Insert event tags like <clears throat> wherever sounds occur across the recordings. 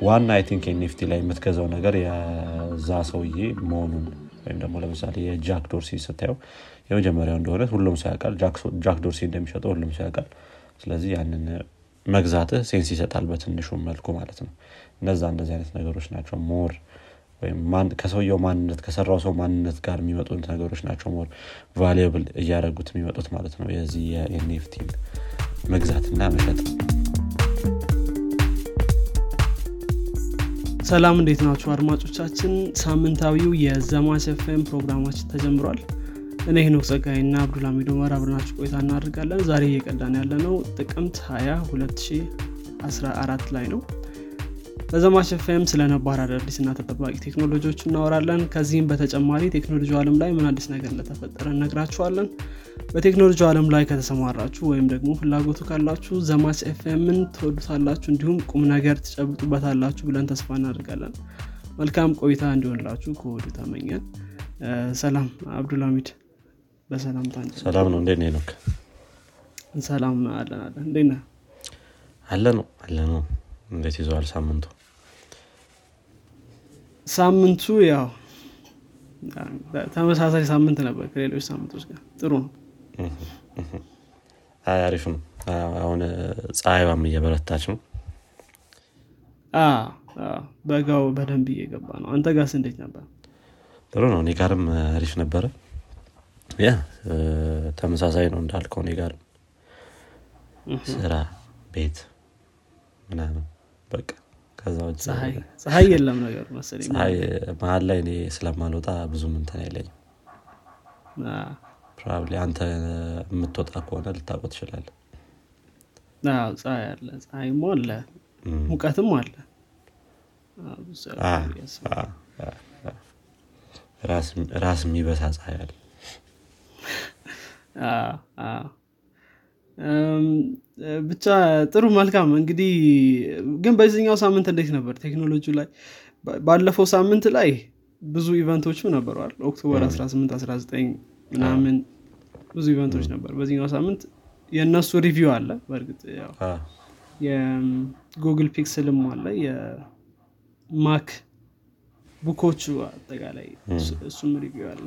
ዋና I think NFT ላይ የምትገዛው ነገር የዛ ሰውዬ መሆኑን ወይም ደግሞ ለምሳሌ የጃክ ዶርሲ ስታየው የመጀመሪያው እንደሆነ ሁሉም ሰው ያውቃል። ጃክ ዶርሲ እንደሚሸጠው ሁሉም ሰው ያውቃል። ስለዚህ ያንን መግዛትህ sense ይሰጣል በትንሹ መልኩ ማለት ነው። እነዛ እንደዚህ አይነት ነገሮች ናቸው። more ከሰውየው ማንነት ከሰራው ሰው ማንነት ጋር የሚመጡት ነገሮች ናቸው more valuable እያደረጉት የሚመጡት ማለት ነው። የዚህ የ NFT መግዛትና መሸጥ ሰላም እንዴት ናችሁ አድማጮቻችን? ሳምንታዊው የዘማች ኤፍኤም ፕሮግራማችን ተጀምሯል። እኔ ሄኖክ ጸጋይ እና አብዱልሚድ አብረናችሁ ቆይታ እናደርጋለን። ዛሬ እየቀዳን ያለ ነው ጥቅምት 20 2014 ላይ ነው በዘማች ኤፍኤም ስለ ነባር አዳዲስ እና ተጠባቂ ቴክኖሎጂዎች እናወራለን። ከዚህም በተጨማሪ ቴክኖሎጂ አለም ላይ ምን አዲስ ነገር እንደተፈጠረ እነግራችኋለን። በቴክኖሎጂ አለም ላይ ከተሰማራችሁ ወይም ደግሞ ፍላጎቱ ካላችሁ ዘማች ኤፍኤምን ትወዱታላችሁ እንዲሁም ቁም ነገር ትጨብጡበታላችሁ ብለን ተስፋ እናደርጋለን። መልካም ቆይታ እንዲሆንላችሁ ከወዱ ተመኘን። ሰላም አብዱልሚድ በሰላም ታንጭ ሰላም ነው። እንዴት ነው ሰላም አለን አለን። እንዴት ነህ? አለ ነው አለ ነው እንዴት ይዘዋል ሳምንቱ? ሳምንቱ ያው ተመሳሳይ ሳምንት ነበር ከሌሎች ሳምንቶች ጋር። ጥሩ ነው። አይ አሪፍ ነው። አሁን ፀሐይዋም እየበረታች ነው። በጋው በደንብ እየገባ ነው። አንተ ጋስ እንዴት ነበር? ጥሩ ነው። እኔ ጋርም አሪፍ ነበረ። ያ ተመሳሳይ ነው እንዳልከው እኔ ጋርም። ስራ ቤት ምናምን በቃ ፀሐይ የለም ነገር መሰለኝ መሀል ላይ እኔ ስለማልወጣ ብዙ ምንትን አይለኝም። ፕሮባብሊ አንተ የምትወጣ ከሆነ ልታቆ ትችላለ ፀሐይ አለ ፀሐይሞ አለ ሙቀትም አለ። ራስ የሚበሳ ፀሐይ አለ ብቻ ጥሩ መልካም። እንግዲህ ግን በዚህኛው ሳምንት እንዴት ነበር ቴክኖሎጂ ላይ? ባለፈው ሳምንት ላይ ብዙ event ኦችም ነበረዋል October 18 19 ምናምን ብዙ event ኦች ነበር። በዚህኛው ሳምንት የእነሱ review አለ። በእርግጥ የጉግል ፒክስልም አለ። የማክ ቡኮቹ አጠቃላይ እሱም review አለ።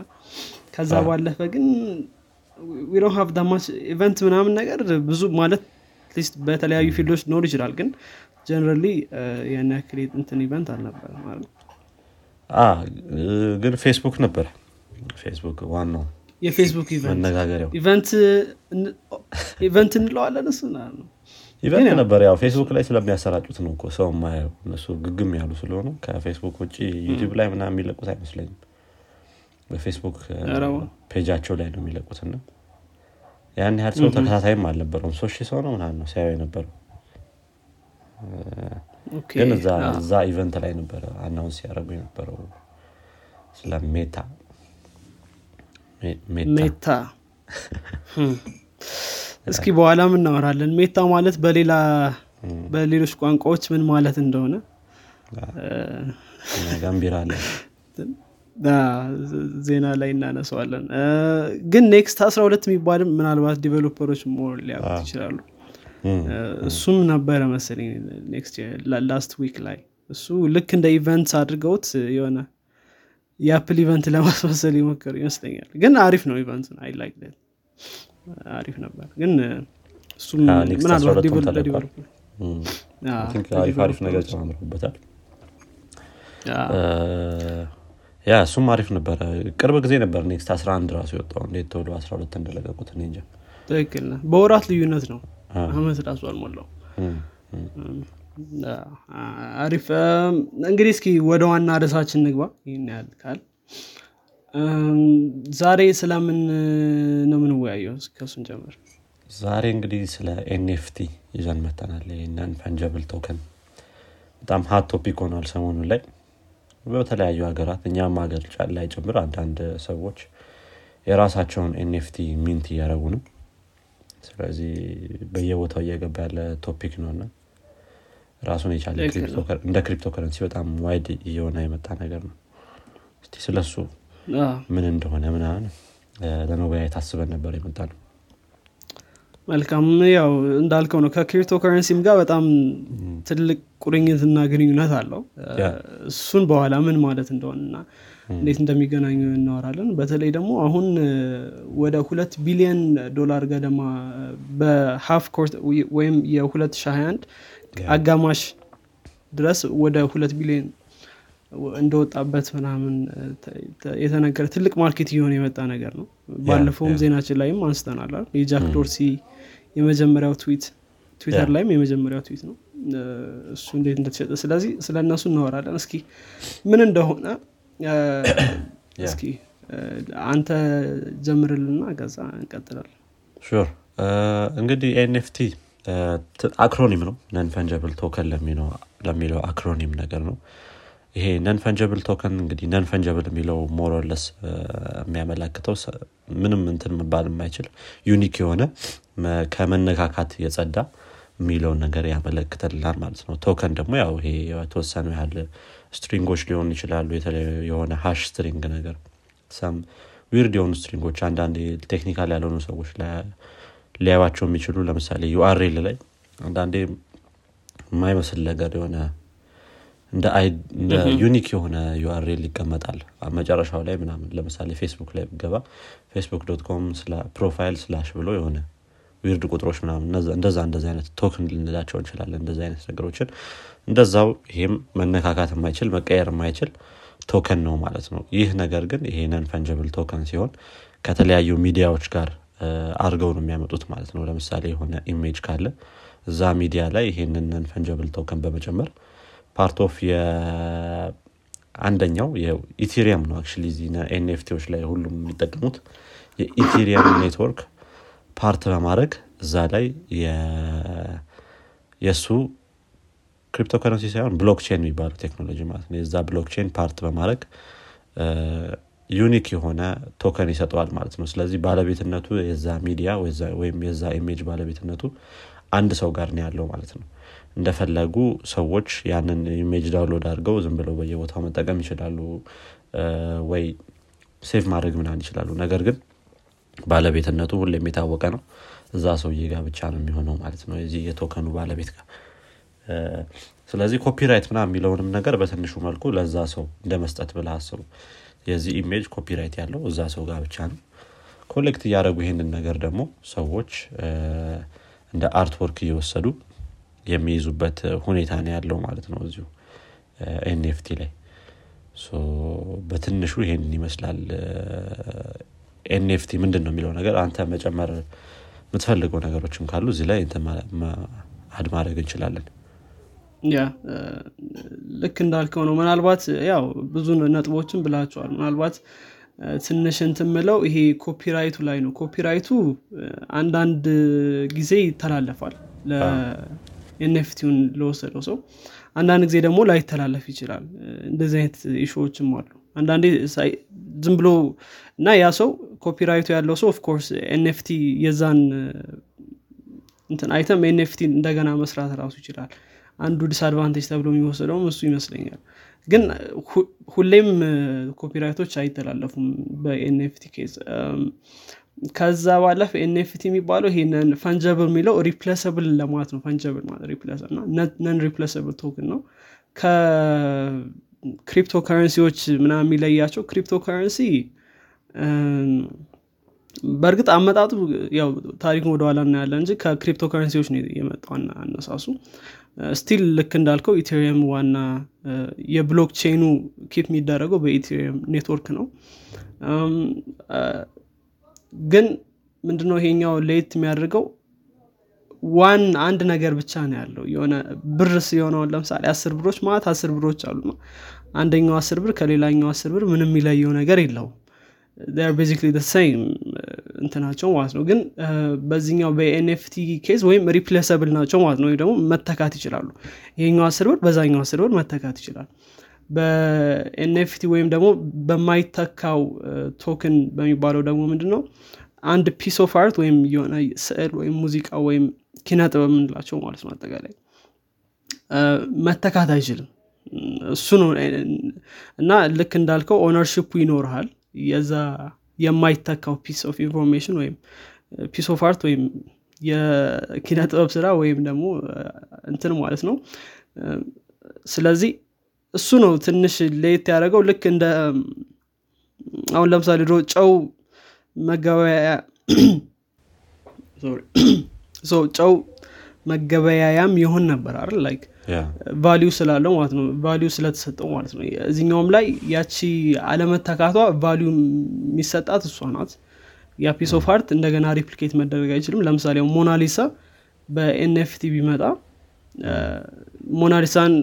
ከዛ ባለፈ ግን we don't have that much event ምናምን ነገር ብዙ ማለት list በተለያዩ field ኦች ሊኖር ይችላል። ግን generally ያን ያክል እንትን event አልነበረ ማለት ግን ፌስቡክ ነበር ፌስቡክ ዋናው የፌስቡክ መነጋገሪያው። event እንለዋለን እሱ event ነበር ያው ፌስቡክ ላይ ስለሚያሰራጩት ነው ሰው ማየው እነሱ ግግም ያሉ ስለሆኑ ከፌስቡክ ውጭ ዩቲብ ላይ ምና የሚለቁት አይመስለኝም በፌስቡክ page ኣቸው ላይ ነው የሚለቁትና ያን ያህል ሰው ተከታታይም አልነበረውም። ሺህ ሰው ነው ምናምን ነው ሲያዩ የነበረው። ግን እዛ event ላይ ነበረ announce ሲያደርጉ የነበረው ስለ ሜታ። ሜታ። <laughs> እስኪ በኋላም እናወራለን? ሜታ ማለት በሌላ በሌሎች ቋንቋዎች ምን ማለት እንደሆነ? ጋምቢራ ዜና ላይ እናነሰዋለን ግን Next 12 የሚባልም ምናልባት developer ኦች more ሊያውቁት ይችላሉ። እሱም ነበረ መሰለኝ Next last week ላይ። እሱ ልክ እንደ event አድርገውት የሆነ የአፕል event ለማስመሰል የሞከሩ ይመስለኛል። ግን አሪፍ ነው event I like አሪፍ ነበር። ግን እሱም ምናልባት አሪፍ አሪፍ ነገር ጨማምረበታል ያ እሱም አሪፍ ነበረ። ቅርብ ጊዜ ነበር Next 11 ራሱ የወጣው። እንዴት ተወዶ 12 እንደለቀቁት እኔ እንጃ። ትክክል በወራት ልዩነት ነው። አመት ራሱ አልሞላው አሪፍ። እንግዲህ እስኪ ወደ ዋና ርዕሳችን ንግባ ይህን ያህል ካል። ዛሬ ስለምን ነው የምንወያየው? ከሱን ጀምር። ዛሬ እንግዲህ ስለ NFT ይዘን መጥተናል non-fungible token። በጣም hot topic ሆኗል ሰሞኑ ላይ በተለያዩ ሀገራት እኛም ሀገር ላይ ጭምር አንዳንድ ሰዎች የራሳቸውን NFT mint እያደረጉ ነው። ስለዚህ በየቦታው እየገባ ያለ topic ነው እና ራሱን የቻለ እንደ ክሪፕቶ ከረንሲ በጣም wide እየሆነ የመጣ ነገር ነው። ስለሱ ምን እንደሆነ ምናምን ለመወያየት አስበን ነበር የመጣ ነው መልካም ያው እንዳልከው ነው። ከክሪፕቶ ከረንሲም ጋር በጣም ትልቅ ቁርኝትና ግንኙነት አለው። እሱን በኋላ ምን ማለት እንደሆነና እንዴት እንደሚገናኙ እናወራለን። በተለይ ደግሞ አሁን ወደ ሁለት ቢሊዮን ዶላር ገደማ በ half quarter ወይም የ2021 አጋማሽ ድረስ ወደ ሁለት ቢሊዮን እንደወጣበት ምናምን የተነገረ ትልቅ market እየሆነ የመጣ ነገር ነው። ባለፈውም ዜናችን ላይም አንስተናል የጃክ ዶርሲ የመጀመሪያው ትዊት ትዊተር ላይም የመጀመሪያው ትዊት ነው። እሱ እንዴት እንደተሸጠ ስለዚህ ስለ እነሱ እናወራለን። እስኪ ምን እንደሆነ እስኪ አንተ ጀምርልና ገዛ እንቀጥላለን። sure። እንግዲህ NFT acronym ነው። non-fungible token ለሚለው acronym ነገር ነው ይሄ non-fungible token እንግዲህ non-fungible የሚለው more or less የሚያመላክተው ምንም እንትን መባል የማይችል unique የሆነ ከመነካካት የጸዳ የሚለውን ነገር ያመለክተልናል ማለት ነው። token ደግሞ ያው ይሄ የተወሰኑ ያህል string ኦች ሊሆኑ ይችላሉ የሆነ hash string ነገር some weird የሆኑ string ኦች አንዳንድ technical ያልሆኑ ሰዎች ሊያዋቸው የሚችሉ ለምሳሌ URL ላይ አንዳንዴ የማይመስል ነገር የሆነ እንደ unique የሆነ URL ይቀመጣል። መጨረሻው ላይ ምናምን ለምሳሌ ፌስቡክ ላይ ገባ Facebook dot com profile slash ብሎ የሆነ weird ቁጥሮች ምናምን እንደዛ እንደዚ አይነት token ልንላቸው እንችላለን እንደዚ አይነት ነገሮችን። እንደዛው ይሄም መነካካት የማይችል መቀየር የማይችል token ነው ማለት ነው። ይህ ነገር ግን ይሄ non-fungible token ሲሆን ከተለያዩ ሚዲያዎች ጋር አድርገው ነው የሚያመጡት ማለት ነው። ለምሳሌ የሆነ image ካለ እዛ ሚዲያ ላይ ይሄንን non-fungible token በመጨመር part of አንደኛው ኢቴሪየም ነው እዚህ NFT ዎች ላይ ሁሉም የሚጠቀሙት። የኢቴሪየም network part በማድረግ እዛ ላይ የእሱ ክሪፕቶ ከረንሲ ሳይሆን blockchain የሚባለው ቴክኖሎጂ ማለት ነው። የዛ blockchain part በማድረግ unique የሆነ token ይሰጠዋል ማለት ነው። ስለዚህ ባለቤትነቱ የዛ ሚዲያ ወይም የዛ image ባለቤትነቱ አንድ ሰው ጋር ነው ያለው ማለት ነው እንደፈለጉ ሰዎች ያንን image download አድርገው ዝም ብለው በየቦታው መጠቀም ይችላሉ። ወይ save ማድረግ ምናምን ይችላሉ። ነገር ግን ባለቤትነቱ ሁሌም የታወቀ ነው። እዛ ሰውዬ ጋር ብቻ ነው የሚሆነው ማለት ነው የዚህ የ token ኡ ባለቤት ጋር። ስለዚህ copyright ምናምን የሚለውንም ነገር በትንሹ መልኩ ለዛ ሰው እንደ መስጠት ብላችሁ አስቡ። የዚህ image copyright ያለው እዛ ሰው ጋር ብቻ ነው። collect እያደረጉ ይህንን ነገር ደግሞ ሰዎች እንደ art work እየወሰዱ የሚይዙበት ሁኔታ ነው ያለው ማለት ነው እዚሁ NFT ላይ። በትንሹ ይሄንን ይመስላል። NFT ምንድን ነው የሚለው ነገር? አንተ መጨመር የምትፈልገው ነገሮችም ካሉ እዚህ ላይ add ማድረግ እንችላለን። ያ ልክ እንዳልከው ነው። ምናልባት ያው ብዙ ነጥቦችን ብለሃቸዋል ምናልባት ትንሽ እንትምለው ይሄ copyright ኡ ላይ ነው። copyright ኡ አንዳንድ ጊዜ ይተላለፋል ለ NFT ውን ለወሰደው ሰው አንዳንድ ጊዜ ደግሞ ላይተላለፍ ይችላል። እንደዚህ አይነት issue ዎችም አሉ። አንዳንዴ ዝም ብሎ እና ያ ሰው copyright ኡ ያለው ሰው of course NFT የዛን እንትን አይተም NFT እንደገና መስራት ራሱ ይችላል። አንዱ disadvantage ተብሎ የሚወሰደውም እሱ ይመስለኛል። ግን ሁሌም copyright ኦች አይተላለፉም በ NFT case ከዛ ባለፈ NFT የሚባለው ይሄንን fungible የሚለው replaceable ለማለት ነው። fungible ማለት replaceable non replaceable token ነው። ከ crypto currency ዎች ምናምን የሚለያቸው crypto currency በእርግጥ አመጣጡ ያው ታሪክን ወደኋላ እናያለን እንጂ ከ crypto currency ዎች ነው የመጣው አነሳሱ። still ልክ እንዳልከው ኢቴሪየም ዋና የ block chain ኡ keep የሚደረገው በኢቴሪየም ኔትወርክ ነው ግን ምንድነው ይሄኛው ለየት የሚያደርገው? one አንድ ነገር ብቻ ነው ያለው። የሆነ ብር የሆነውን ለምሳሌ አስር ብሮች ማለት አስር ብሮች አሉ አንደኛው አስር ብር ከሌላኛው አስር ብር ምንም የሚለየው ነገር የለውም። basically same እንትናቸው ማለት ነው። ግን በዚህኛው በ NFT case ወይም replaceable ናቸው ማለት ነው። ወይም ደግሞ መተካት ይችላሉ። ይሄኛው አስር ብር በዛኛው አስር ብር መተካት ይችላል በ NFT ወይም ደግሞ በማይተካው token በሚባለው ደግሞ ምንድን ነው አንድ piece of art ወይም የሆነ ስዕል ወይም ሙዚቃ ወይም ኪነ ጥበብ የምንላቸው ማለት ነው አጠቃላይ። መተካት አይችልም። እሱ ነው እና ልክ እንዳልከው ownership ኡ ይኖርሃል። የዛ የማይተካው piece of information ወይም piece of art ወይም የኪነ ጥበብ ስራ ወይም ደግሞ እንትን ማለት ነው። ስለዚህ እሱ ነው ትንሽ ለየት ያደረገው። ልክ እንደ አሁን ለምሳሌ ድሮ ጨው መገበያያ <clears throat> <clears throat> ጨው መገበያያም ይሆን ነበር አይደል? like value ስላለው ማለት ነው። value ስለተሰጠው ማለት ነው። እዚኛውም ላይ ያቺ አለመተካቷ value የሚሰጣት እሷ ናት። ያ piece of art እንደገና replicate መደረግ አይችልም። ለምሳሌ ሞናሊሳ በ NFT ቢመጣ ሞናሊሳን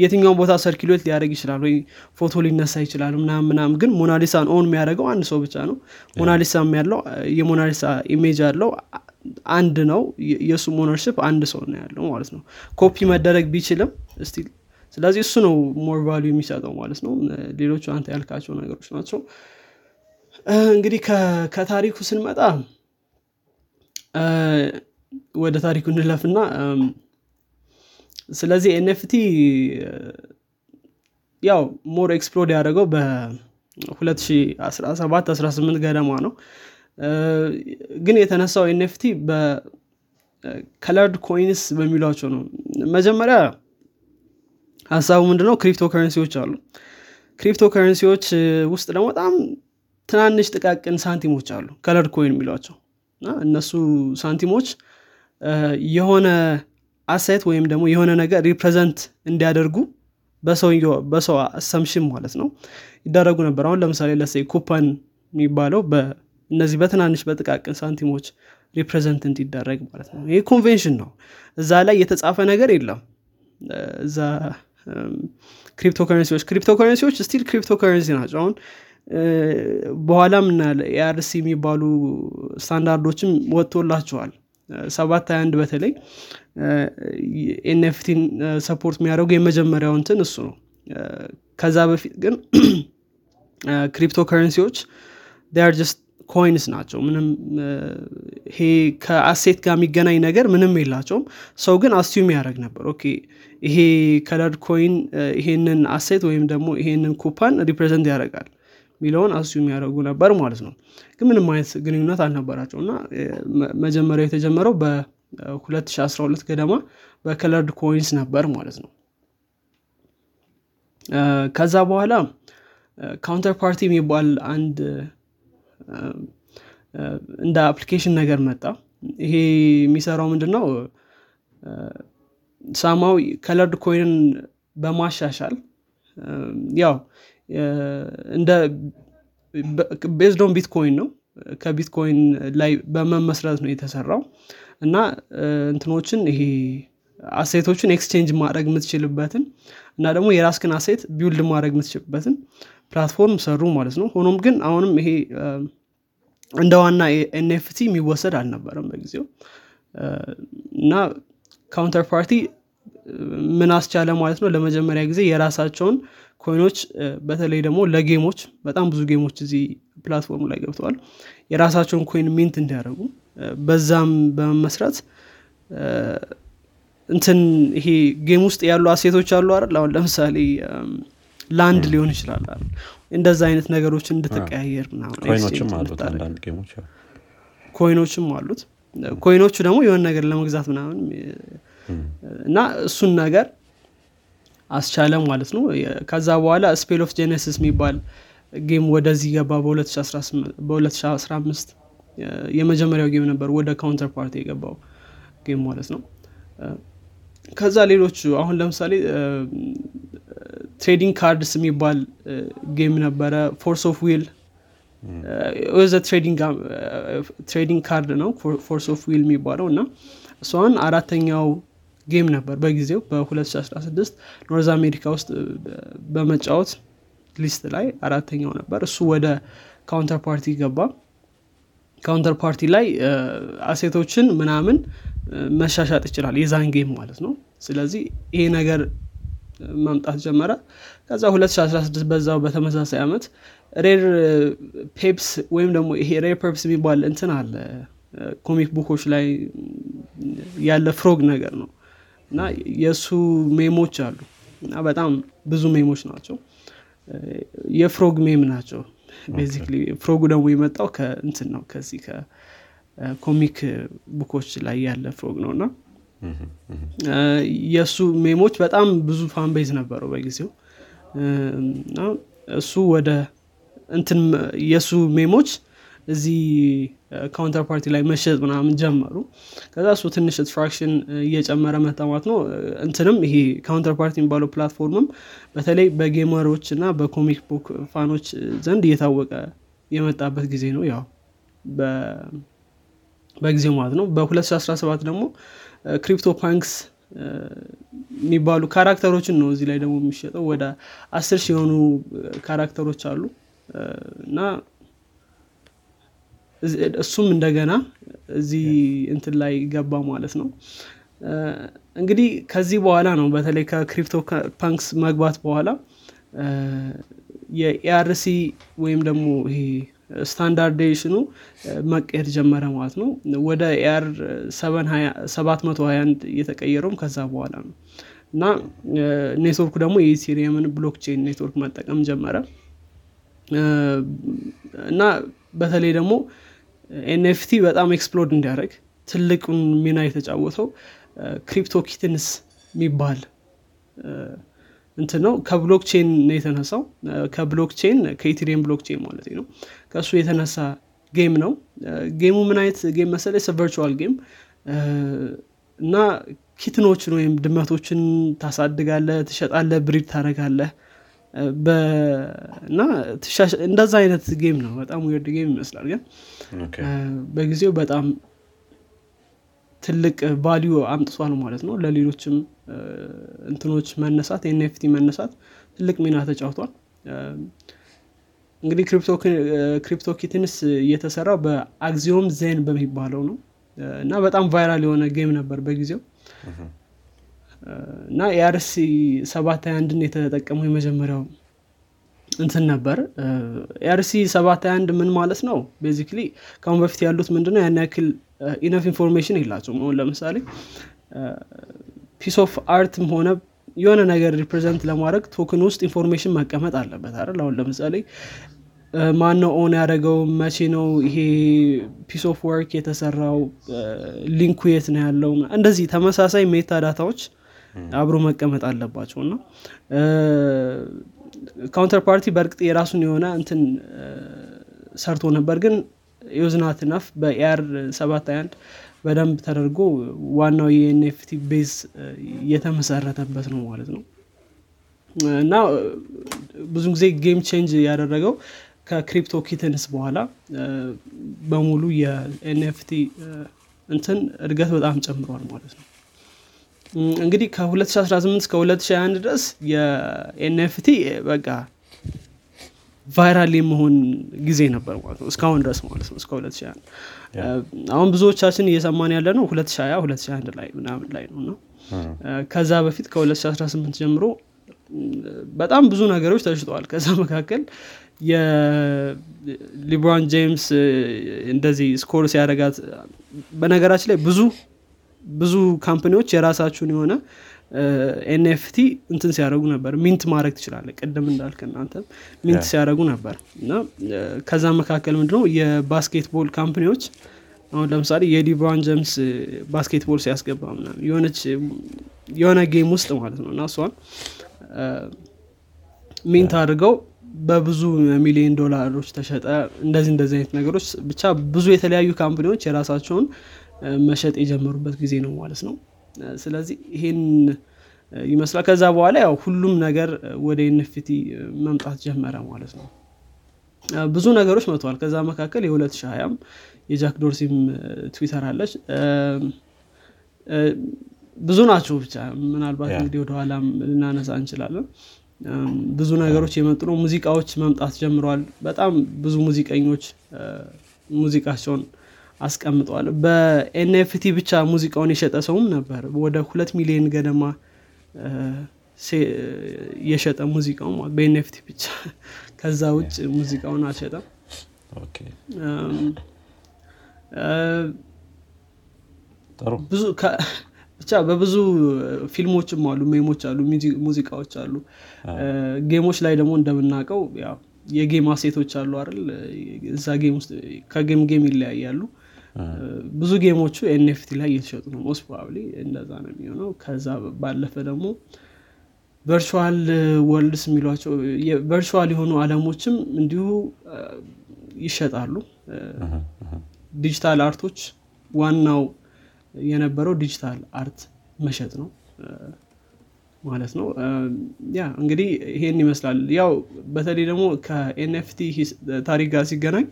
የትኛውን ቦታ circulate ሊያደርግ ይችላል ወይ ፎቶ ሊነሳ ይችላል ምናምን ምናምን ግን ሞናሊሳን own የሚያደርገው አንድ ሰው ብቻ ነው። ሞናሊሳ ያለው የሞናሊሳ image ያለው አንድ ነው። የእሱ ownership አንድ ሰው ነው ያለው ማለት ነው። ኮፒ መደረግ ቢችልም still። ስለዚህ እሱ ነው more value የሚሰጠው ማለት ነው። ሌሎቹ አንተ ያልካቸው ነገሮች ናቸው። እንግዲህ ከታሪኩ ስንመጣ ወደ ታሪኩ እንለፍና ስለዚህ NFT ያው more explode ያደረገው በ2017 18 ገደማ ነው። ግን የተነሳው NFT በ colored coins በሚሏቸው ነው። መጀመሪያ ሀሳቡ ምንድነው? crypto currency ዎች አሉ። crypto currency ዎች ውስጥ ደግሞ በጣም ትናንሽ ጥቃቅን ሳንቲሞች አሉ። colored coin የሚሏቸው። እነሱ ሳንቲሞች የሆነ asset ወይም ደግሞ የሆነ ነገር represent እንዲያደርጉ በሰው assumption ማለት ነው ይደረጉ ነበር። አሁን ለምሳሌ let's say coupon የሚባለው እነዚህ በትናንሽ በጥቃቅን ሳንቲሞች represent እንዲደረግ ማለት ነው። ይህ ኮንቬንሽን ነው። እዛ ላይ የተጻፈ ነገር የለም። እዛ crypto currency ዎች still crypto ናቸው። አሁን በኋላም የ ERC የሚባሉ ስታንዳርዶችም ወጥቶላቸዋል ሰባት ሀያ አንድ በተለይ NFT ን support የሚያደርጉ የመጀመሪያው እንትን እሱ ነው። ከዛ በፊት ግን crypto currency ዎች are just coins ናቸው። ምንም ይሄ ከ asset ጋር የሚገናኝ ነገር ምንም የላቸውም። ሰው ግን assume ያደርግ ነበር። okay ይሄ colored coin ይሄንን asset ወይም ደግሞ ይሄንን coupon represent ያደርጋል የሚለውን assume ያደርጉ ነበር ማለት ነው። ግን ምንም አይነት ግንኙነት አልነበራቸው እና መጀመሪያው የተጀመረው በ2012 ገደማ በ Colored Coins ነበር ማለት ነው። ከዛ በኋላ Counterparty የሚባል አንድ እንደ application ነገር መጣ። ይሄ የሚሰራው ምንድን ነው ሳማው Colored Coin ን በማሻሻል ያው እንደ based on Bitcoin ነው። ከቢትኮይን ላይ በመመስረት ነው የተሰራው። እና እንትኖችን ይሄ asset ኦችን exchange ማድረግ የምትችልበትን እና ደግሞ የራስክን asset build ማድረግ የምትችልበትን platform ሰሩ ማለት ነው። ሆኖም ግን አሁንም ይሄ እንደ ዋና NFT የሚወሰድ አልነበረም በጊዜው። እና Counterparty ምን አስቻለ ማለት ነው። ለመጀመሪያ ጊዜ የራሳቸውን coin ኦች በተለይ ደግሞ ለ game ኦች በጣም ብዙ game ኦች እዚህ platform ኡ ላይ ገብተዋል። የራሳቸውን coin mint እንዲያደርጉ በዛም በመመስረት እንትን ይሄ game ውስጥ ያሉ asset ኦች አሉ አይደል? አሁን ለምሳሌ land ሊሆን ይችላል እንደዛ አይነት ነገሮችን እንድትቀያየር coin ኦችም አሉት coin ኦችም coin ኦቹ ደግሞ የሆነ ነገር ለመግዛት ምናምን እና እሱን ነገር አስቻለ ማለት ነው። ከዛ በኋላ Spells of Genesis የሚባል game ወደዚህ ገባ በ2015 የመጀመሪያው game ነበር ወደ Counterparty የገባው game ማለት ነው። ከዛ ሌሎቹ አሁን ለምሳሌ trading cards የሚባል game ነበረ። Force of Will was a trading card ነው። Force of Will የሚባለው እና እሷን አራተኛው game ነበር በጊዜው በ2016 North America ውስጥ በመጫወት list ላይ አራተኛው ነበር። እሱ ወደ Counterparty ገባ። Counterparty ላይ asset ኦችን ምናምን መሻሻጥ ይችላል የዛን game ማለት ነው። ስለዚህ ይሄ ነገር መምጣት ጀመረ። ከዛ 2016 በዛው በተመሳሳይ አመት Rare Pepes ወይም ደግሞ ይሄ Rare Pepes የሚባል እንትን አለ። comic book ኦች ላይ ያለ frog ነገር ነው እና የእሱ meme ኦች አሉ። እና በጣም ብዙ meme ኦች ናቸው። የ frog meme ናቸው። basically frog ኡ ደግሞ የመጣው ከእንትን ነው ከዚህ comic book ኦች ላይ ያለ frog ነው። እና የእሱ meme ኦች በጣም ብዙ fanbase ነበረው በጊዜው። እና እሱ ወደ እንትን የእሱ meme ኦች እዚህ Counterparty ላይ መሸጥ ምናምን ጀመሩ። ከዛ እሱ ትንሽ traction እየጨመረ መጣ ማለት ነው። እንትንም ይሄ Counterparty የሚባለው platform ም በተለይ በ gamer ኦች እና በ comic book fan ኦች ዘንድ እየታወቀ የመጣበት ጊዜ ነው። ያው በጊዜው ማለት ነው። በ2017 ደግሞ CryptoPunks የሚባሉ character ኦችን ነው እዚህ ላይ ደግሞ የሚሸጠው። ወደ አስር የሆኑ character ኦች አሉ። እና እሱም እንደገና እዚህ እንትን ላይ ገባ ማለት ነው። እንግዲህ ከዚህ በኋላ ነው በተለይ ከ CryptoPunks መግባት በኋላ የ ERC ወይም ደግሞ ይሄ standardization ኡ መቀየር ጀመረ ማለት ነው። ወደ ERC 721 የተቀየረውም ከዛ በኋላ ነው። እና ኔትወርኩ ደግሞ የ Ethereum ን blockchain network መጠቀም ጀመረ። እና በተለይ ደግሞ NFT በጣም explode እንዲያደርግ ትልቁን ሚና የተጫወተው CryptoKitties የሚባል እንትን ነው። ከ blockchain ነው የተነሳው። ከ blockchain ከ Ethereum blockchain ማለት ነው። ከእሱ የተነሳ game ነው። game ኡ ምን አይነት game መሰለ virtual game። እና kitten ኦችን ወይም ድመቶችን ታሳድጋለህ ትሸጣለህ breed ታደርጋለህ እና እንደዛ አይነት game ነው። በጣም weird game ይመስላል ግን በጊዜው በጣም ትልቅ value አምጥቷል ማለት ነው። ለሌሎችም እንትኖች መነሳት NFT መነሳት ትልቅ ሚና ተጫውቷል። እንግዲህ ክሪፕቶ ኪትንስ እየተሰራው በአግዚዮም ዜን በሚባለው ነው። እና በጣም ቫይራል የሆነ ጌም ነበር በጊዜው እና የአርሲ ሰባት አንድን የተጠቀመው የመጀመሪያው እንትን ነበር። የአርሲ ሰባት አንድ ምን ማለት ነው? ቤዚክሊ ከአሁን በፊት ያሉት ምንድነው? ያን ያክል ኢነፍ ኢንፎርሜሽን የላቸውም። አሁን ለምሳሌ piece of art ም ሆነ የሆነ ነገር represent ለማድረግ token ውስጥ information መቀመጥ አለበት አይደል? አሁን ለምሳሌ ማን ነው own ያደረገው? መቼ ነው ይሄ piece of work የተሰራው? link ኡ የት ነው ያለው? እንደዚህ ተመሳሳይ metadata ዎች አብሮ መቀመጥ አለባቸው እና Counterparty በእርግጥ የራሱን የሆነ እንትን ሰርቶ ነበር ግን ዩዝናት ነፍ ሰባት አንድ በደንብ ተደርጎ ዋናው የ NFT base የተመሰረተበት ነው ማለት ነው። እና ብዙ ጊዜ game change ያደረገው ከ CryptoKitties በኋላ በሙሉ የ NFT እንትን እድገት በጣም ጨምሯል ማለት ነው እንግዲህ ከ2018 እስከ 2021 ድረስ የ NFT በቃ viral የመሆን ጊዜ ነበር ማለት ነው። እስካሁን ድረስ ማለት ነው እስከ 2021 አሁን ብዙዎቻችን እየሰማን ያለ ነው 2020 2021 ላይ ምናምን ላይ ነው እና ከዛ በፊት ከ2018 ጀምሮ በጣም ብዙ ነገሮች ተሽጠዋል። ከዛ መካከል የ LeBron James እንደዚህ score ሲያደረጋት በነገራችን ላይ ብዙ ብዙ company ዎች የራሳችሁን የሆነ NFT እንትን ሲያደረጉ ነበር። mint ማድረግ ትችላለህ ቅድም እንዳልክ እናንተ mint ሲያደረጉ ነበር። እና ከዛ መካከል ምንድነው የ basketball company ዎች አሁን ለምሳሌ የ LeBron James basketball ሲያስገባ ምናምን የሆነች የሆነ game ውስጥ ማለት ነው። እና እሷን mint አድርገው በብዙ ሚሊዮን ዶላሮች ተሸጠ። እንደዚህ እንደዚህ አይነት ነገሮች ብቻ ብዙ የተለያዩ company ዎች የራሳቸውን መሸጥ የጀመሩበት ጊዜ ነው ማለት ነው። ስለዚህ ይሄን ይመስላል። ከዛ በኋላ ያው ሁሉም ነገር ወደ NFT መምጣት ጀመረ ማለት ነው። ብዙ ነገሮች መጥተዋል። ከዛ መካከል የ2020 የጃክ ዶርሲም ትዊተር አለች። ብዙ ናቸው ብቻ ምናልባት እንግዲህ ወደኋላ ልናነሳ እንችላለን። ብዙ ነገሮች የመጡ ነው። ሙዚቃዎች መምጣት ጀምረዋል። በጣም ብዙ ሙዚቀኞች ሙዚቃቸውን አስቀምጠዋል በኤንኤፍቲ ብቻ ሙዚቃውን የሸጠ ሰውም ነበር። ወደ ሁለት ሚሊዮን ገደማ የሸጠ ሙዚቃው በኤንኤፍቲ ብቻ <laughs> ከዛ ውጭ ሙዚቃውን አልሸጠም። ብዙ ብቻ በብዙ ፊልሞችም አሉ ሜሞች አሉ ሙዚቃዎች አሉ። game ኦች ላይ ደግሞ እንደምናውቀው የ game asset ኦች አሉ አይደል? እዛ game ውስጥ ከ game game ይለያያሉ ብዙ game ኦቹ NFT ላይ እየተሸጡ ነው። most probably እንደዛ ነው የሚሆነው። ከዛ ባለፈ ደግሞ virtual worlds የሚሏቸው virtual የሆኑ አለሞችም እንዲሁ ይሸጣሉ። digital art ኦች ዋናው የነበረው digital art መሸጥ ነው። ማለት ነው። ያ እንግዲህ ይሄን ይመስላል። ያው በተለይ ደግሞ ከ NFT ታሪክ ጋር ሲገናኝ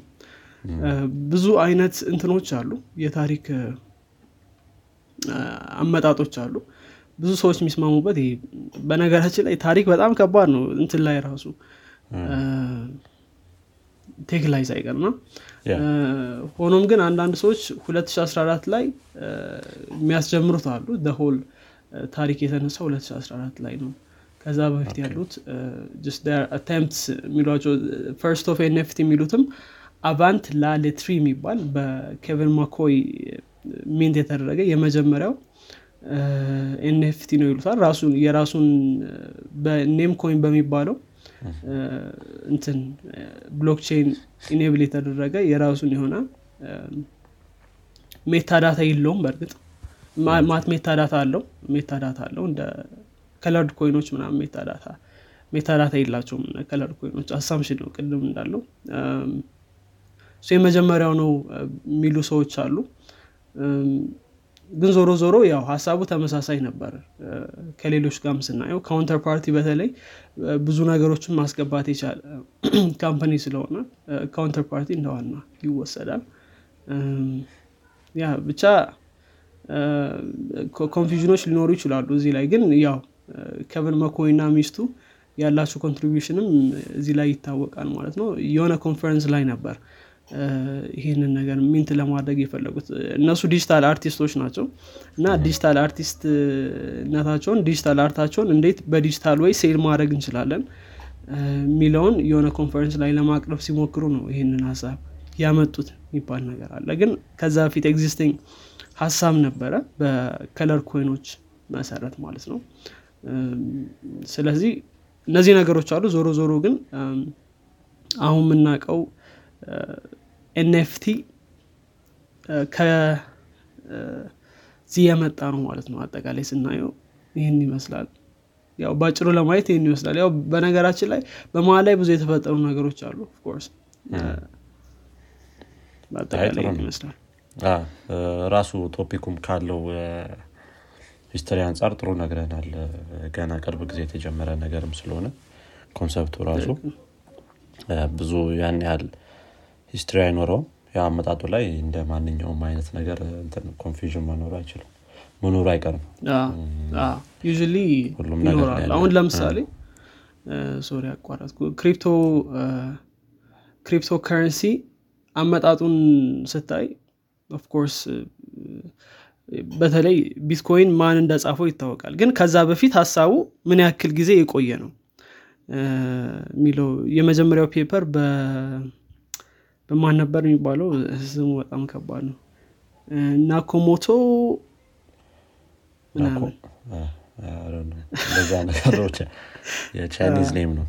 ብዙ አይነት እንትኖች አሉ። የታሪክ አመጣጦች አሉ። ብዙ ሰዎች የሚስማሙበት ይሄ በነገራችን ላይ ታሪክ በጣም ከባድ ነው። እንትን ላይ ራሱ tech ላይ ሳይቀር ነው ሆኖም ግን አንዳንድ ሰዎች 2014 ላይ የሚያስጀምሩት አሉ። whole ታሪክ የተነሳው 2014 ላይ ነው። ከዛ በፊት ያሉት attempts የሚሏቸው first of NFT የሚሉትም avant la lettre የሚባል በ Kevin McCoy mint የተደረገ የመጀመሪያው NFT ነው ይሉታል። ራሱን የራሱን በ Namecoin በሚባለው እንትን blockchain enable የተደረገ የራሱን የሆነ metadata የለውም በእርግጥ። ማት metadata አለው። metadata አለው። እንደ colored coin ኦች ምናምን metadata metadata የላቸውም። colored coin ኦች assumption ነው ቅድም እንዳለው የመጀመሪያው ነው የሚሉ ሰዎች አሉ። ግን ዞሮ ዞሮ ያው ሀሳቡ ተመሳሳይ ነበር። ከሌሎች ጋርም ስናየው Counterparty በተለይ ብዙ ነገሮችን ማስገባት የቻለ <clears throat> company ስለሆነ Counterparty እንደዋና ይወሰዳል። ያ ብቻ confusion ኦች ሊኖሩ ይችላሉ እዚህ ላይ ግን ያው Kevin McCoy ሚስቱ ያላቸው contribution ም እዚህ ላይ ይታወቃል ማለት ነው። የሆነ ኮንፈረንስ ላይ ነበር ይህንን ነገር mint ለማድረግ የፈለጉት እነሱ digital artist ኦች ናቸው። እና digital artist ነታቸውን digital art ኣቸውን እንዴት በ digital way sell ማድረግ እንችላለን? የሚለውን የሆነ ኮንፈረንስ ላይ ለማቅረብ ሲሞክሩ ነው ይህንን ሀሳብ ያመጡት የሚባል ነገር አለ። ግን ከዛ በፊት existing ሀሳብ ነበረ በ colored coin ኦች መሰረት ማለት ነው። ስለዚህ እነዚህ ነገሮች አሉ። ዞሮ ዞሮ ግን አሁን የምናውቀው NFT ከዚህ የመጣ ነው ማለት ነው አጠቃላይ ስናየው ይህን ይመስላል። ያው ባጭሩ ለማየት ይህን ይመስላል። ያው በነገራችን ላይ በመሀል ላይ ብዙ የተፈጠሩ ነገሮች አሉ of course በአጠቃላይ ይህን ይመስላል። ራሱ topic ኩም ካለው history አንጻር ጥሩ ነግረናል። ገና ቅርብ ጊዜ የተጀመረ ነገርም ስለሆነ concept ኡ ራሱ ብዙ ያን ያህል history አይኖረውም። አመጣጡ ላይ እንደ ማንኛውም አይነት ነገር confusion መኖሩ አይችልም። መኖሩ አይቀርም። ይኖራል። አሁን ለምሳሌ sorry አቋረጥኩ። crypto cryptocurrency አመጣጡን ስታይ of course በተለይ ቢትኮይን ማን እንደጻፈው ይታወቃል። ግን ከዛ በፊት ሀሳቡ ምን ያክል ጊዜ የቆየ ነው? የሚለው የመጀመሪያው paper በማን ነበር የሚባለው? ስሙ በጣም ከባድ ነው። Nakamoto የ Chinese name ነው።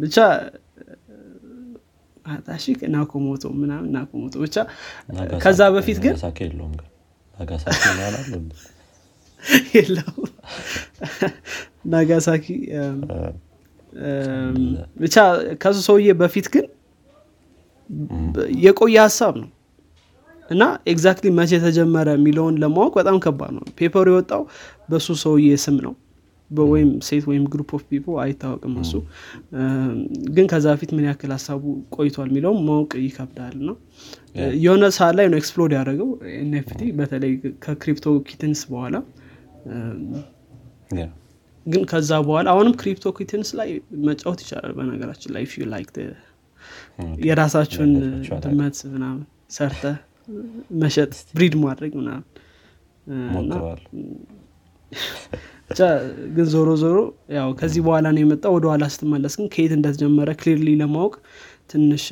ብቻ አጣሺ Nakamoto ምናምን Nakamoto ብቻ። ከዛ በፊት ግን ናጋሳኪ <laughs> <laughs> ብቻ ከሱ ሰውዬ በፊት ግን የቆየ ሀሳብ ነው። እና exactly መቼ የተጀመረ የሚለውን ለማወቅ በጣም ከባድ ነው። paper ኡ የወጣው በሱ ሰውዬ ስም ነው። ወይም ሴት ወይም group of people አይታወቅም እሱ። ግን ከዛ በፊት ምን ያክል ሀሳቡ ቆይቷል የሚለውም ማወቅ ይከብዳል። ነው የሆነ ሰዓት ላይ ነው explode ያደረገው NFT በተለይ ከ CryptoKitties በኋላ ግን ከዛ በኋላ አሁንም CryptoKitties ላይ መጫወት ይቻላል። በነገራችን ላይ feel like የራሳችሁን ድመት ምናምን ሰርታችሁ መሸጥ breed ማድረግ ምናምን ብቻ ግን ዞሮ ዞሮ ያው ከዚህ በኋላ ነው የመጣው። ወደ ኋላ ስትመለስ ግን ከየት እንደተጀመረ ክሊርሊ ለማወቅ ትንሽ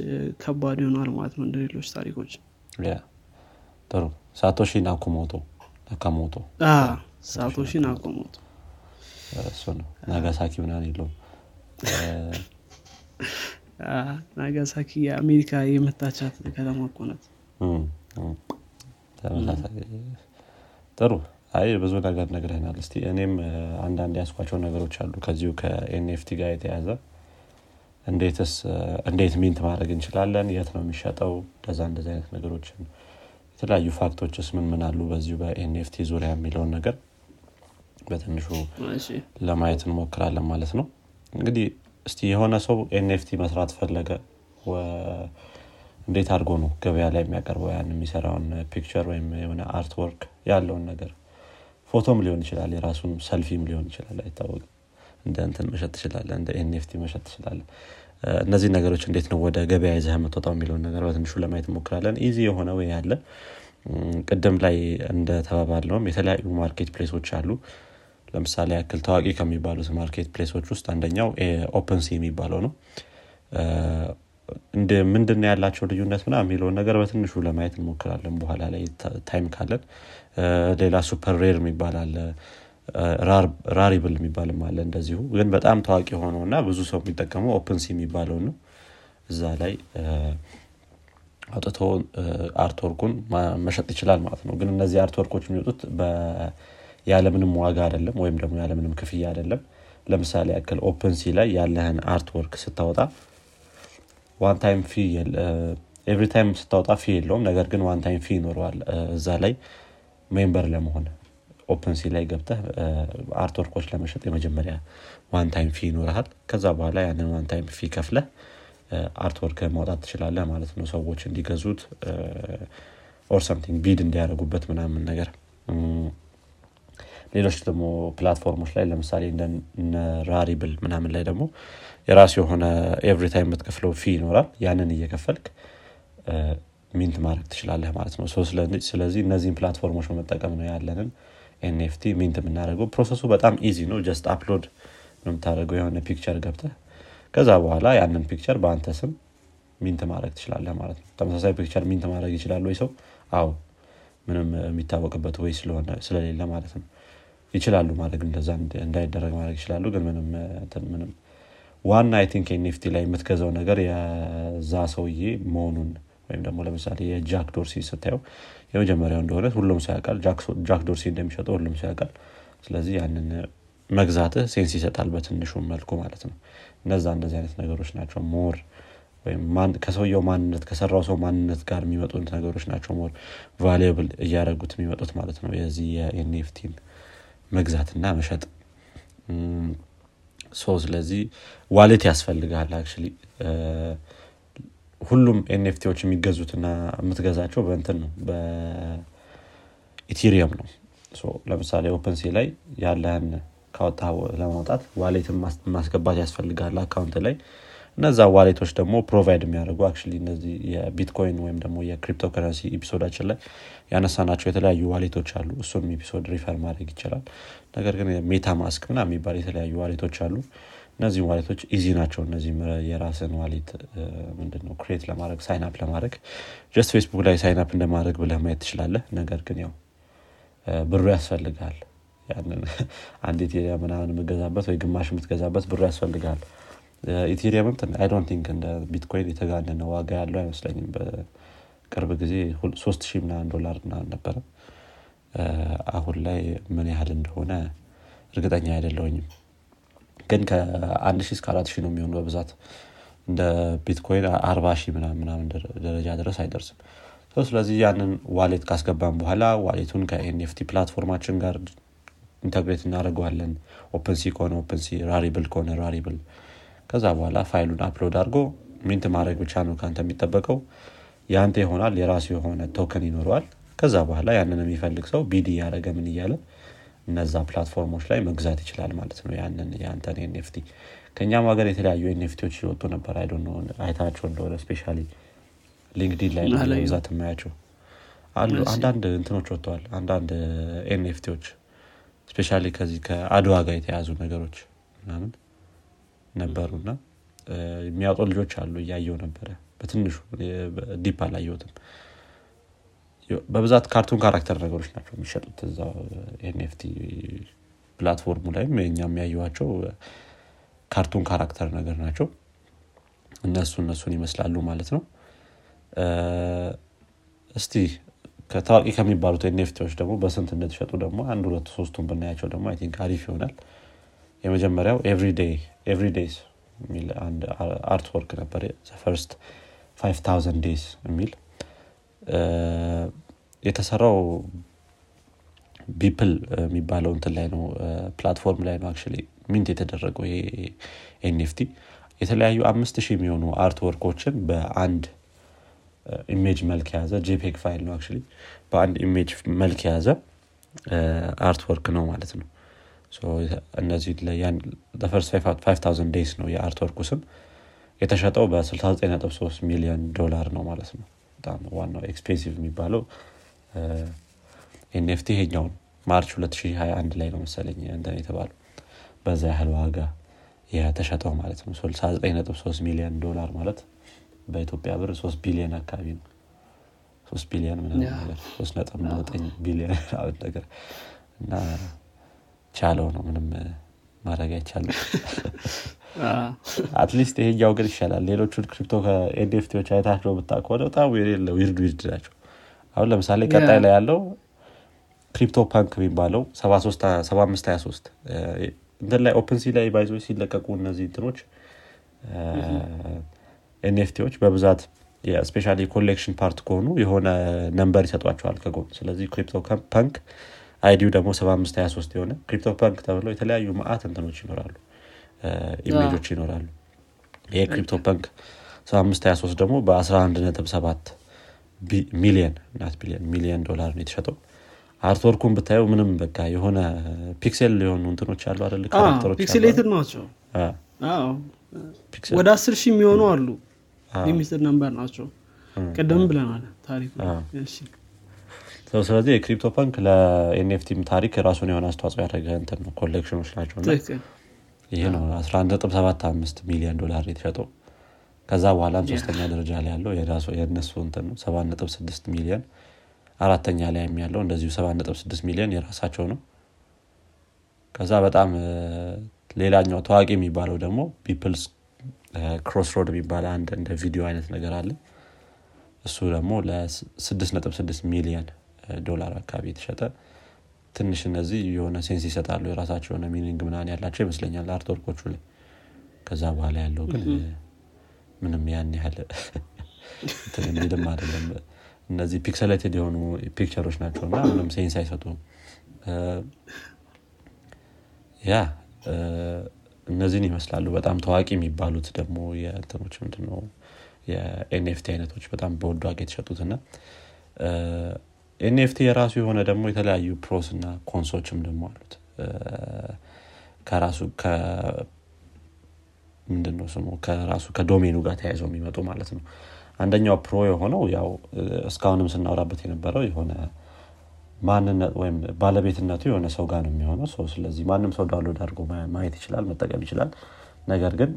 ከባድ ይሆናል ማለት ነው። እንደ ሌሎች ታሪኮች ጥሩ። ሳቶሺ ናኮሞቶ ናካሞቶ። ሳቶሺ ናኮሞቶ እሱ ነው። ናጋሳኪ ምናን የለውም። ናጋሳኪ የአሜሪካ የመታቻት ከተማ እኮ ናት። ጥሩ። አይ ብዙ ነገር ተነጋግረናል እስቲ እኔም አንዳንድ ያየኋቸው ነገሮች አሉ። ከዚሁ ከ NFT ጋር የተያያዘ እንዴትስ እንዴት mint ማድረግ እንችላለን? የት ነው የሚሸጠው? እንደዛ እንደዚ አይነት ነገሮችን። የተለያዩ fact ኦችስ ምን ምን አሉ በዚሁ በ NFT ዙሪያ የሚለውን ነገር በትንሹ ለማየት እንሞክራለን ማለት ነው። እንግዲህ እስቲ የሆነ ሰው NFT መስራት ፈለገ እንዴት አድርጎ ነው ገበያ ላይ የሚያቀርበው? ያን የሚሰራውን picture ወይም የሆነ artwork ያለውን ነገር ፎቶም ሊሆን ይችላል የራሱን ሰልፊም ሊሆን ይችላል አይታወቅም። እንደ እንትን መሸጥ ትችላለህ እንደ NFT መሸጥ ትችላለህ እነዚህ ነገሮች እንዴት ነው ወደ ገበያ ይዘህ የምትወጣው የሚለውን ነገር በትንሹ ለማየት እንሞክራለን። easy የሆነ ወይ ያለ ቅድም ላይ እንደተባባልነውም የተለያዩ marketplace ኦች አሉ ለምሳሌ ያክል ታዋቂ ከሚባሉት marketplace ኦች ውስጥ አንደኛው OpenSea የሚባለው ነው። ምንድን ያላቸው ልዩነት ምናምን የሚለውን ነገር በትንሹ ለማየት እንሞክራለን። በኋላ ላይ time ካለን። ሌላ SuperRare የሚባል Rarible የሚባልም አለ እንደዚሁ። ግን በጣም ታዋቂ ሆነው እና ብዙ ሰው የሚጠቀመው OpenSea የሚባለው ነው። እዛ ላይ አውጥቶ artwork ኡን መሸጥ ይችላል ማለት ነው። ግን እነዚህ artwork ኦች የሚወጡት ያለምንም ዋጋ አይደለም ወይም ደግሞ ያለምንም ክፍያ አይደለም። ለምሳሌ ያክል OpenSea ላይ ያለህን artwork ስታወጣ one fee every time ስታወጣ fee የለውም። ነገር ግን one time fee ይኖረዋል። እዛ ላይ member ለመሆን OpenSea ላይ ገብተህ artwork ኦች ለመሸጥ የመጀመሪያ one time fee ይኖርሃል። ከዛ በኋላ ያንን one time fee ከፍለህ artwork ማውጣት ትችላለህ ማለት ነው። ሰዎች እንዲገዙት or something bid እንዲያደርጉበት ምናምን ነገር ሌሎች ደግሞ platform ኦች ላይ ለምሳሌ እነ Rarible ምናምን ላይ ደግሞ የራሱ የሆነ every time የምትከፍለው fee ይኖራል። ያንን እየከፈልክ mint ማድረግ ትችላለህ ማለት ነው። ስለዚህ እነዚህን platform ኦች በመጠቀም ነው ያለንን NFT mint የምናደርገው። process ኡ በጣም easy ነው። just upload ነው የምታደርገው። የሆነ picture ገብተህ ከዛ በኋላ ያንን picture በአንተ ስም mint ማድረግ ትችላለህ ማለት ነው። ተመሳሳይ picture mint ማድረግ ይችላል ወይ ሰው? አዎ ምንም የሚታወቅበት ወይ ስለሆነ ስለሌለ ማለት ነው ይችላሉ ማድረግ እንደዛ እንዳይደረግ ማድረግ ይችላሉ። ግን ምንም ምንም። ዋና I think NFT ላይ የምትገዛው ነገር የዛ ሰውዬ መሆኑን ወይም ደግሞ ለምሳሌ የጃክ ዶርሲ ስታየው የመጀመሪያው እንደሆነ ሁሉም ሰው ያውቃል። ጃክ ዶርሲ እንደሚሸጠው ሁሉም ሰው ያውቃል። ስለዚህ ያንን መግዛትህ sense ይሰጣል በትንሹ መልኩ ማለት ነው። እነዛ እንደዚህ አይነት ነገሮች ናቸው more ከሰውየው ማንነት ከሰራው ሰው ማንነት ጋር የሚመጡት ነገሮች ናቸው more valuable እያደረጉት የሚመጡት ማለት ነው የዚህ የ NFT ን መግዛትና መሸጥ። so ስለዚህ wallet ያስፈልጋል actually። ሁሉም NFT ዎች የሚገዙትና የምትገዛቸው በእንትን ነው በ Ethereum ነው። ለምሳሌ OpenSea ላይ ያለህን ካወጣ ለማውጣት wallet ን ማስገባት ያስፈልጋል account ላይ እነዛ wallet ኦች ደግሞ provide የሚያደርጉ አክ እነዚህ የቢትኮይን ወይም ደግሞ የ cryptocurrency episode ኣችን ላይ ያነሳናቸው የተለያዩ wallet ኦች አሉ። እሱንም episode refer ማድረግ ይችላል ነገር ግን MetaMask ምናምን የሚባል የተለያዩ wallet ኦች አሉ። እነዚህ wallet ኦች easy ናቸው። እነዚህ የራስን wallet ምንድነው create ለማድረግ sign up ለማድረግ just Facebook ላይ sign up እንደማድረግ ብለህ ማየት ትችላለህ። ነገር ግን ያው ብሩ ያስፈልጋል። ያንን Ethereum ምናምን የምትገዛበት ወይ ግማሽ የምትገዛበት ብሩ ያስፈልጋል Ethereum ም I don't think እንደ ቢትኮይን የተጋነነ ዋጋ ያለው አይመስለኝም። በቅርብ ጊዜ ሶስት ሺህ ምናምን ዶላር ምናምን ነበረ። አሁን ላይ ምን ያህል እንደሆነ እርግጠኛ አይደለሁኝም ግን ከአንድ ሺህ እስከ አራት ሺህ ነው የሚሆኑ በብዛት። እንደ ቢትኮይን አርባ ሺህ ምናምን ደረጃ ድረስ አይደርስም። ስለዚህ ያንን wallet ካስገባን በኋላ wallet ኡን ከ NFT platform ኣችን ጋር integrate እናደርገዋለን። OpenSea ከሆነ OpenSea Rarible ከሆነ Rarible ከዛ በኋላ file ኡን upload አድርጎ mint ማድረግ ብቻ ነው ከአንተ የሚጠበቀው። የአንተ ይሆናል የራሱ የሆነ token ይኖረዋል። ከዛ በኋላ ያንን የሚፈልግ ሰው bid እያደረገ ምን እያለ እነዛ platform ኦች ላይ መግዛት ይችላል ማለት ነው። ያንን የአንተን NFT ከእኛም ሀገር የተለያዩ NFT ዎች ይወጡ ነበር። አይ አይተሃቸው እንደሆነ especially LinkedIn ላይ በብዛት የማያቸው አሉ። አንዳንድ እንትኖች ወጥተዋል። አንዳንድ NFT ዎች especially ከዚህ ከአድዋ ጋር የተያያዙ ነገሮች ምናምን ነበሩና የሚያወጡ ልጆች አሉ እያየው ነበረ። በትንሹ deep አላየሁትም። በብዛት cartoon character ነገሮች ናቸው የሚሸጡት እዛ NFT platform ኡ ላይም የኛ የማያቸው cartoon character ነገር ናቸው። እነሱ እነሱን ይመስላሉ ማለት ነው። እስቲ ከታዋቂ ከሚባሉት NFT ዎች ደግሞ በስንት እንደተሸጡ ደግሞ አንድ ሁለት ሶስቱን ብናያቸው ደግሞ አይ አሪፍ ይሆናል የመጀመሪያው Everydays የሚል አንድ artwork ነበር First 5000 Days የሚል የተሰራው Beeple የሚባለው እንትን ላይ ነው። platform ላይ ነው actually mint የተደረገው ይሄ NFT የተለያዩ አምስት ሺህ የሚሆኑ artwork ኦችን በአንድ image መልክ የያዘ JPEG file ነው actually በአንድ image መልክ የያዘ art ነው ማለት ነው እነዚህ First 5000 Days ነው የ artwork ኡ ስም። የተሸጠው በ69.3 ሚሊዮን ዶላር ነው ማለት ነው። በጣም ዋናው expensive የሚባለው NFT ይሄኛውን ማርች 2021 ላይ ነው መሰለኝ እንትን የተባለው። በዛ ያህል ዋጋ የተሸጠው ማለት ነው። 69.3 ሚሊዮን ዶላር ማለት በኢትዮጵያ ብር 3 ቢሊዮን አካባቢ ነው። ሶስት ቢሊዮን ምናምን ነገር ሶስት ነጥብ ዘጠኝ ቢሊዮን <laughs> ነገር እና ቻለው ነው ምንም ማድረግ አይቻልም። at least ይሄኛው ግን ይሻላል። ሌሎቹን crypto ከ NFT ዎች አይታቸው ብታ ከሆነ በጣም የሌለ weird weird ናቸው። አሁን ለምሳሌ ቀጣይ ላይ ያለው CryptoPunk የሚባለው 7523 እንትን ላይ OpenSea ላይ ባይዞ ሲለቀቁ እነዚህ እንትኖች NFT ዎች በብዛት የ special collection part ከሆኑ የሆነ number ይሰጧቸዋል ከጎን። ስለዚህ CryptoPunk ID ው ደግሞ 7523 የሆነ CryptoPunk ተብለው የተለያዩ ማአት እንትኖች ይኖራሉ። image ኦች ይኖራሉ። ይሄ CryptoPunk 7523 ደግሞ በ11.7 ሚሊየን ናት ቢሊየን ሚሊየን ዶላር ነው የተሸጠው። artwork ኡን ብታየው ምንም በቃ የሆነ pixel የሆኑ እንትኖች አሉ አደለ pixelated ናቸው? ወደ አስር ሺህ የሚሆኑ አሉ። limited number ናቸው። ቅድም ብለናል ታሪኩ ስለዚህ የ CryptoPunk ለ NFT ም ታሪክ የራሱን የሆነ አስተዋጽኦ ያደረገ እንትን ነው collection ኦች ናቸው ይሄ ነው 1175 ሚሊዮን ዶላር የተሸጠው። ከዛ በኋላም ሶስተኛ ደረጃ ላይ ያለው የእነሱ እንትን ነው 76 ሚሊዮን። አራተኛ ላይ ያለው እንደዚሁ 76 ሚሊዮን የራሳቸው ነው። ከዛ በጣም ሌላኛው ታዋቂ የሚባለው ደግሞ Beeple's Crossroad የሚባል አንድ እንደ ቪዲዮ አይነት ነገር አለ። እሱ ደግሞ ለ6.6 ሚሊዮን ዶላር አካባቢ የተሸጠ ትንሽ እነዚህ የሆነ sense ይሰጣሉ። የራሳቸው የሆነ meaning ምናምን ያላቸው ይመስለኛል artwork ኦቹ ላይ። ከዛ በኋላ ያለው ግን ምንም ያን ያህል የሚልም አይደለም። እነዚህ pixelated የሆኑ picture ኦች ናቸው እና ምንም sense አይሰጡም። ያ እነዚህን ይመስላሉ። በጣም ታዋቂ የሚባሉት ደግሞ የእንትኖች ምንድነው? የ NFT አይነቶች በጣም በውዱ ዋጋ የተሸጡት እና NFT የራሱ የሆነ ደግሞ የተለያዩ pros እና cons ኦችም ደግሞ አሉት። ከራሱ ምንድነው ስሙ? ከራሱ ከ domain ኡ ጋር ተያይዘው የሚመጡ ማለት ነው። አንደኛው pro የሆነው ያው እስካሁንም ስናወራበት የነበረው የሆነ ማንነት ወይም ባለቤትነቱ የሆነ ሰው ጋር ነው የሚሆነው። ስለዚህ ማንም ሰው download አድርጎ ማየት ይችላል መጠቀም ይችላል። ነገር ግን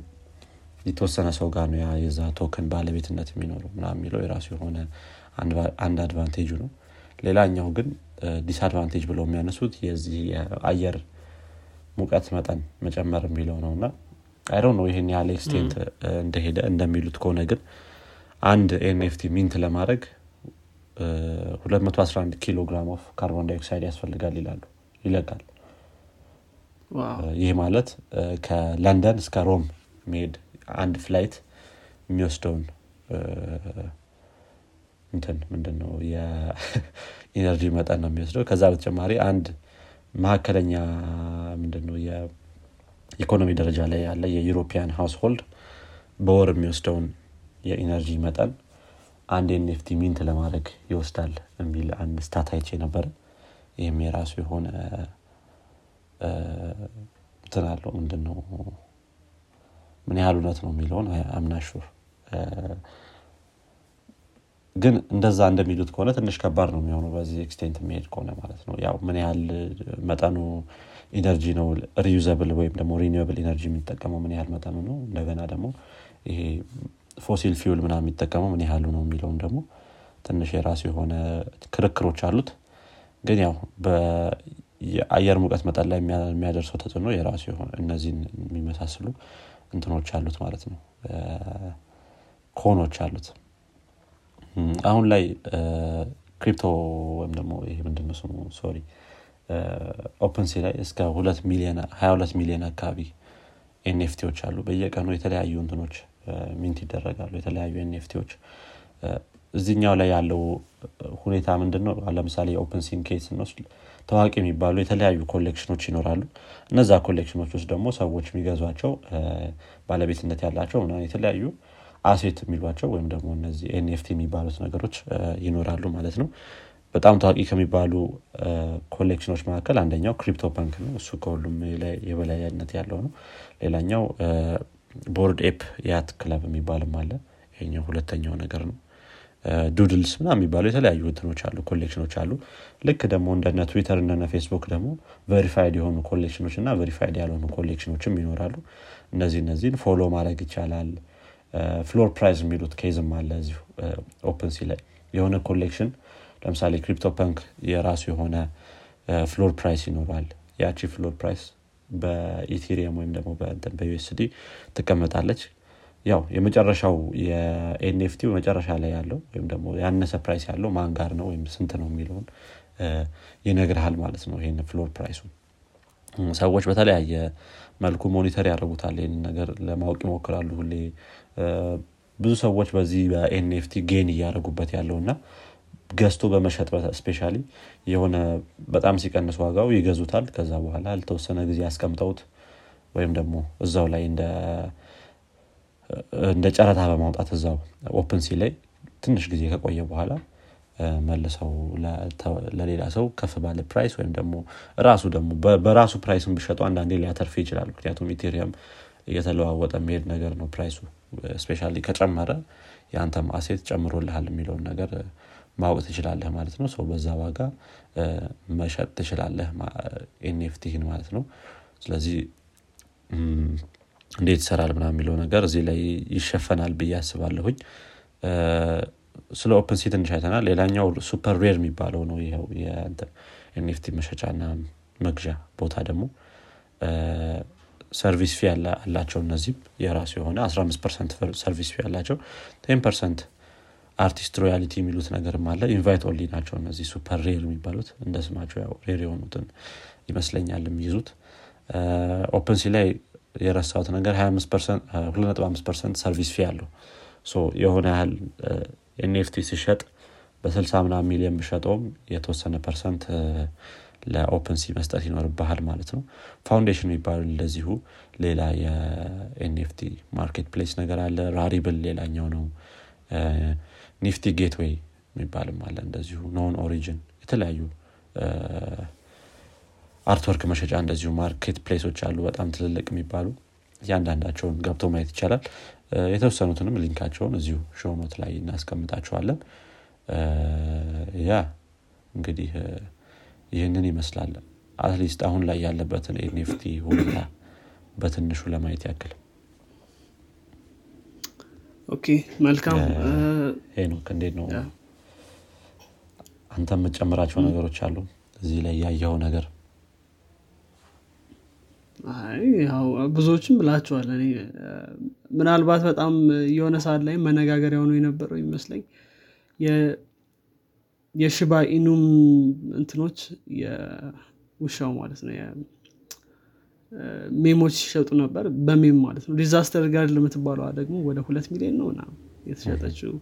የተወሰነ ሰው ጋር ነው የዛ token ባለቤትነት የሚኖረው ምና የሚለው የራሱ የሆነ አንድ advantage ኡ ነው ሌላኛው ግን disadvantage ብለው የሚያነሱት የዚህ የአየር ሙቀት መጠን መጨመር የሚለው ነው። እና አይሮ ነው ይህን ያህል extent እንደሄደ እንደሚሉት ከሆነ ግን አንድ NFT mint ለማድረግ 211 ኪሎ ግራም of carbon dioxide ያስፈልጋል ይላሉ። ይለቃል። ይህ ማለት ከለንደን እስከ ሮም መሄድ አንድ flight የሚወስደውን እንትን ምንድነው? የ energy <laughs> መጠን ነው የሚወስደው። ከዛ በተጨማሪ አንድ መካከለኛ ምንድነው? የኢኮኖሚ ደረጃ ላይ ያለ የ European household በወር የሚወስደውን የ energy መጠን አንድ NFT mint ለማድረግ ይወስዳል የሚል አንድ stat ነበረ ይህም የራሱ የሆነ አለው። ምንድን ምን ያህል እውነት ነው የሚለውን I'm not sure ግን እንደዛ እንደሚሉት ከሆነ ትንሽ ከባድ ነው የሚሆነው በዚህ extent የሚሄድ ከሆነ ማለት ነው። ያው ምን ያህል መጠኑ energy ነው reusable ወይም ደግሞ renewable energy የሚጠቀመው ምን ያህል መጠኑ ነው? እንደገና ደግሞ ይሄ fossil fuel ምና የሚጠቀመው ምን ያህሉ ነው የሚለውም ደግሞ ትንሽ የራሱ የሆነ ክርክሮች አሉት። ግን ያው የአየር ሙቀት መጠን ላይ የሚያደርሰው ተጽዕኖ የራሱ የሆነ እነዚህን የሚመስሉ እንትኖች አሉት ማለት ነው። con ኦች አሉት አሁን ላይ crypto ወይም ደግሞ ይሄ ምንድነው ስሙ? sorry OpenSea ላይ እስከ 22 ሚሊዮን አካባቢ NFT ዎች አሉ። በየቀኑ የተለያዩ እንትኖች mint ይደረጋሉ። የተለያዩ NFT ዎች እዚኛው ላይ ያለው ሁኔታ ምንድን ነው ለምሳሌ OpenSea ን case ስንወስድ ታዋቂ የሚባሉ የተለያዩ collection ኦች ይኖራሉ። እነዛ collection ኦች ውስጥ ደግሞ ሰዎች የሚገዟቸው ባለቤትነት ያላቸው የተለያዩ asset የሚሏቸው ወይም ደግሞ እነዚህ NFT የሚባሉት ነገሮች ይኖራሉ ማለት ነው። በጣም ታዋቂ ከሚባሉ collection ኦች መካከል አንደኛው CryptoPunk ነው። እሱ ከሁሉም የበላይነት ያለው ነው። ሌላኛው Bored Ape Yacht Club የሚባልም አለ። ይኛው ሁለተኛው ነገር ነው። Doodles ምና የሚባሉ የተለያዩ እንትኖች አሉ collection ኦች አሉ። ልክ ደግሞ እንደነ ትዊተር እንደነ ፌስቡክ ደግሞ verified የሆኑ collection ኦች እና verified ያልሆኑ collection ኦችም ይኖራሉ። እነዚህ እነዚህን follow ማድረግ ይቻላል floor price የሚሉት case ም አለ እዚሁ OpenSea ላይ የሆነ collection ለምሳሌ CryptoPunk የራሱ የሆነ floor price ይኖረዋል። ያቺ floor price በ Ethereum ወይም ደግሞ በ USD ትቀመጣለች። ያው የመጨረሻው የ NFT መጨረሻ ላይ ያለው ወይም ደግሞ ያነሰ price ያለው ማን ጋር ነው ወይም ስንት ነው የሚለውን ይነግርሃል ማለት ነው ይህን floor price ኡ ሰዎች በተለያየ መልኩ monitor ያደርጉታል ይህን ነገር ለማወቅ ይሞክራሉ ሁሌ። ብዙ ሰዎች በዚህ በ NFT gain እያደረጉበት ያለው እና ገዝቶ በመሸጥ especially የሆነ በጣም ሲቀንስ ዋጋው ይገዙታል። ከዛ በኋላ ለተወሰነ ጊዜ ያስቀምጠውት ወይም ደግሞ እዛው ላይ እንደ ጨረታ በማውጣት እዛው OpenSea ላይ ትንሽ ጊዜ ከቆየ በኋላ መልሰው ለሌላ ሰው ከፍ ባለ price ወይም ደግሞ ራሱ ደግሞ በራሱ price ን ቢሸጡ አንዳንዴ ሊያተርፍ ይችላል። ምክንያቱም Ethereum እየተለዋወጠ የሚሄድ ነገር ነው price ኡ። especially ከጨመረ የአንተም asset ጨምሮልሃል የሚለውን ነገር ማወቅ ትችላለህ ማለት ነው። ሰው በዛ ዋጋ መሸጥ ትችላለህ NFT ህን ማለት ነው። ስለዚህ እንዴት ይሰራል ምና የሚለው ነገር እዚህ ላይ ይሸፈናል ብዬ አስባለሁኝ ስለ OpenSea ትንሽ አይተናል። ሌላኛው SuperRare የሚባለው ነው ይኸው የ NFT መሸጫና መግዣ ቦታ ደግሞ service fee አላቸው እነዚህም የራሱ የሆነ 15 service fee አላቸው። ten percent artist royalty የሚሉት ነገርም አለ። invite only ናቸው እነዚህ SuperRare የሚባሉት። እንደ ስማቸው ያው rare የሆኑትን ይመስለኛል የሚይዙት። OpenSea ላይ የረሳሁት ነገር 25 percent service fee አለው። የሆነ ያህል NFT ሲሸጥ በ60 ምና ሚሊዮን ብሸጠውም የተወሰነ percent ለ OpenSea መስጠት ይኖርብሃል ማለት ነው። Foundation የሚባሉ እንደዚሁ ሌላ የ NFT marketplace ነገር አለ። Rarible ሌላኛው ነው። Nifty Gateway የሚባልም አለ እንደዚሁ። KnownOrigin የተለያዩ artwork መሸጫ እንደዚሁ marketplace ኦች አሉ። በጣም ትልልቅ የሚባሉ እያንዳንዳቸውን ገብቶ ማየት ይቻላል የተወሰኑትንም link ኣቸውን እዚሁ show note ላይ እናስቀምጣቸዋለን። ያ እንግዲህ ይህንን ይመስላል። at least አሁን ላይ ያለበትን NFT ሁኔታ በትንሹ ለማየት ያክል። OK መልካም። ሄኖክ እንዴት ነው? አንተ የምትጨምራቸው ነገሮች አሉ? እዚህ ላይ ያየው ነገር ብዙዎችም ብላቸዋል እኔ ምናልባት በጣም የሆነ ሰዓት ላይ መነጋገሪያ ሆኖ የነበረው ይመስለኝ የ Shiba Inu ም እንትኖች የውሻው ማለት ነው meme ኦች ሲሸጡ ነበር በ meme ማለት ነው። Disaster Girl የምትባለዋ ደግሞ ወደ ሁለት ሚሊዮን ነው ና የተሸጠችው።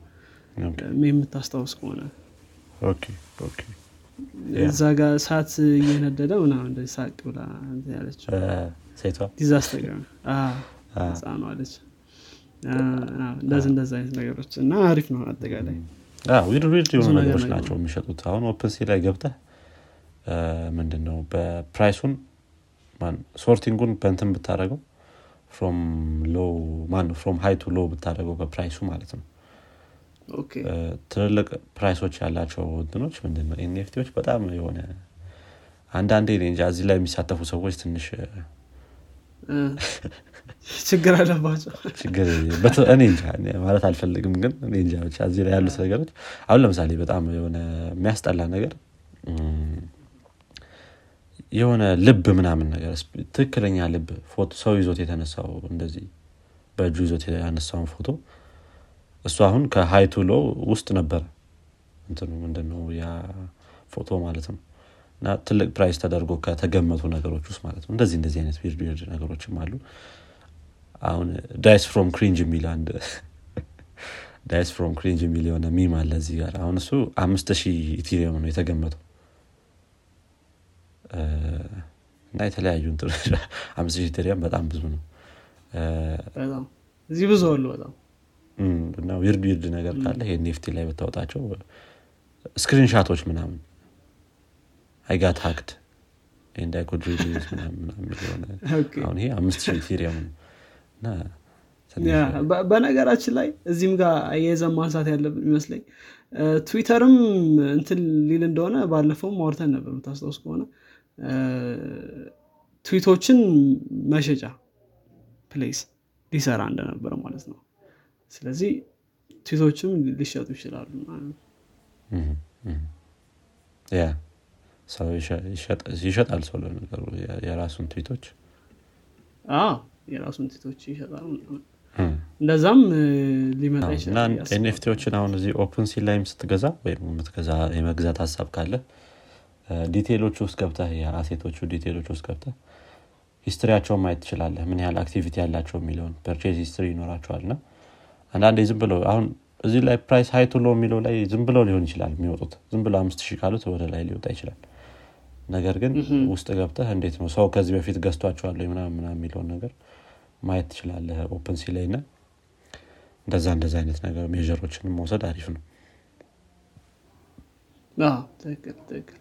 meme የምታስታውስ ከሆነ እዛ ጋር እሳት እየነደደ ምናምን እንደዚህ ሳቅ ብላ ያለችው? ሴቷ? Disaster ህፃኗ አለች። እንደዚህ እንደዚ አይነት ነገሮች እና አሪፍ ነው አጠቃላይ። weird weird የሆኑ ነገሮች ናቸው የሚሸጡት። አሁን OpenSea ላይ ገብተህ ምንድን ነው በ price ኡን sorting ኡን በንትን ብታደረገው from low ማን from high to low ብታደረገው በ price ኡ ማለት ነው ትልልቅ price ኦች ያላቸው እንትኖች ምንድነው? NFT ዎች በጣም የሆነ አንዳንዴ እንጃ እዚህ ላይ የሚሳተፉ ሰዎች ትንሽ ችግር አለባቸው። ችግር እኔ እንጃ ማለት አልፈልግም ግን እኔ እንጃ ብቻ እዚህ ላይ ያሉት ነገሮች አሁን ለምሳሌ በጣም የሆነ የሚያስጠላ ነገር የሆነ ልብ ምናምን ነገር ትክክለኛ ልብ ፎቶ ሰው ይዞት የተነሳው እንደዚህ በእጁ ይዞት ያነሳውን ፎቶ እሱ አሁን ከሀይቱ ሎ ውስጥ ነበረ ምንድነው ያ ፎቶ ማለት ነው። እና ትልቅ price ተደርጎ ከተገመቱ ነገሮች ውስጥ ማለት ነው። እንደዚህ እንደዚህ አይነት weird weird ነገሮችም አሉ። አሁን dies from cringe የሚል አንድ dies from cringe የሚል የሆነ meme አለ እዚህ ጋር። አሁን እሱ አምስት ሺህ Ethereum ነው የተገመተው። እና የተለያዩ አምስት ሺህ Ethereum በጣም ብዙ ነው። እዚህ ብዙ አሉ በጣም እና ዊርድ ዊርድ ነገር ካለ ይሄ ኔፍቲ ላይ ብታወጣቸው ስክሪንሻቶች ምናምን አይጋት ሀክድ እንዳይኮድ አሁን ይሄ አምስት ሺህ ኢቴሪየም ነው እና በነገራችን ላይ እዚህም ጋር የዘን ማንሳት ያለብን ይመስለኝ ትዊተርም እንትን ሊል እንደሆነ ባለፈው ማውርተን ነበር የምታስታውስ ከሆነ ትዊቶችን መሸጫ place ሊሰራ እንደነበረ ማለት ነው ስለዚህ ትዊቶችም ሊሸጡ ይችላሉ ሰው ይሸጣል ሰው ለነገሩ የራሱን ትዊቶች? የራሱን ትዊቶች ይሸጣሉ እንደዛም ሊመጣ ይችላል NFT ዎችን አሁን እዚህ OpenSea ላይም ስትገዛ ወይም የመግዛት ሀሳብ ካለ detail ኦች ውስጥ ገብተህ የ asset ኦቹ detail ኦች ውስጥ ገብተህ history ያቸውን ማየት ትችላለህ። ምን ያህል activity ያላቸው የሚለውን purchase history ይኖራቸዋል እና አንዳንዴ ዝም ብለው አሁን እዚህ ላይ price high to low የሚለው ላይ ዝም ብለው ሊሆን ይችላል የሚወጡት። ዝም ብለው አምስት ሺህ ካሉት ወደ ላይ ሊወጣ ይችላል። ነገር ግን ውስጥ ገብተህ እንዴት ነው ሰው ከዚህ በፊት ገዝቷቸዋለ ምናምን የሚለውን ነገር ማየት ትችላለህ OpenSea ላይ ና እንደዛ እንደዛ አይነት ነገር measure ኦችንም መውሰድ አሪፍ ነው። ትክክል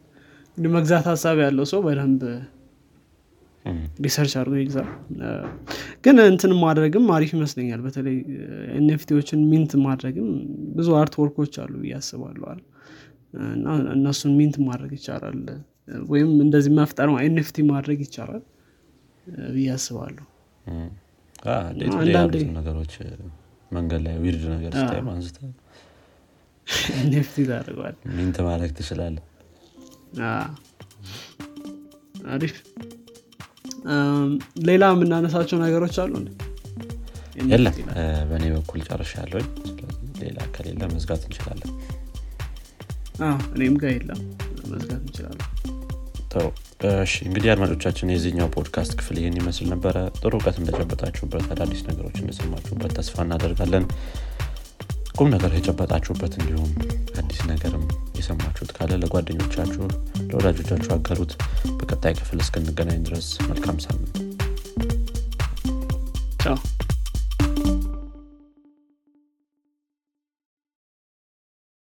መግዛት ሀሳብ ያለው ሰው በደንብ research አድርጎ ይግዛ ግን እንትን ማድረግም አሪፍ ይመስለኛል። በተለይ NFT ዎችን mint ማድረግም ብዙ artwork ኦች አሉ እያስባለዋል እና እነሱን mint ማድረግ ይቻላል። ወይም እንደዚህ መፍጠር NFT ማድረግ ይቻላል ብዬ አስባለሁ። ነገሮች መንገድ ላይ weird ነገር ስታይ አንስተ NFT ታደርገዋል mint ማድረግ ትችላለ አሪፍ ሌላ የምናነሳቸው ነገሮች አሉ የለም። በእኔ በኩል ጨርሻለሁ ያለኝ ሌላ ከሌለ መዝጋት እንችላለን። እኔም ጋር የለም። መዝጋት እንችላለን። ጥሩ። እሺ እንግዲህ አድማጮቻችን የዚህኛው ፖድካስት ክፍል ይህን ይመስል ነበረ። ጥሩ እውቀት እንደጨበጣችሁበት አዳዲስ ነገሮች እንደሰማችሁበት ተስፋ እናደርጋለን ቁም ነገር የጨበጣችሁበት እንዲሁም አዲስ ነገርም የሰማችሁት ካለ ለጓደኞቻችሁ ለወዳጆቻችሁ አጋሩት። በቀጣይ ክፍል እስክንገናኝ ድረስ መልካም ሳምንት። ቻው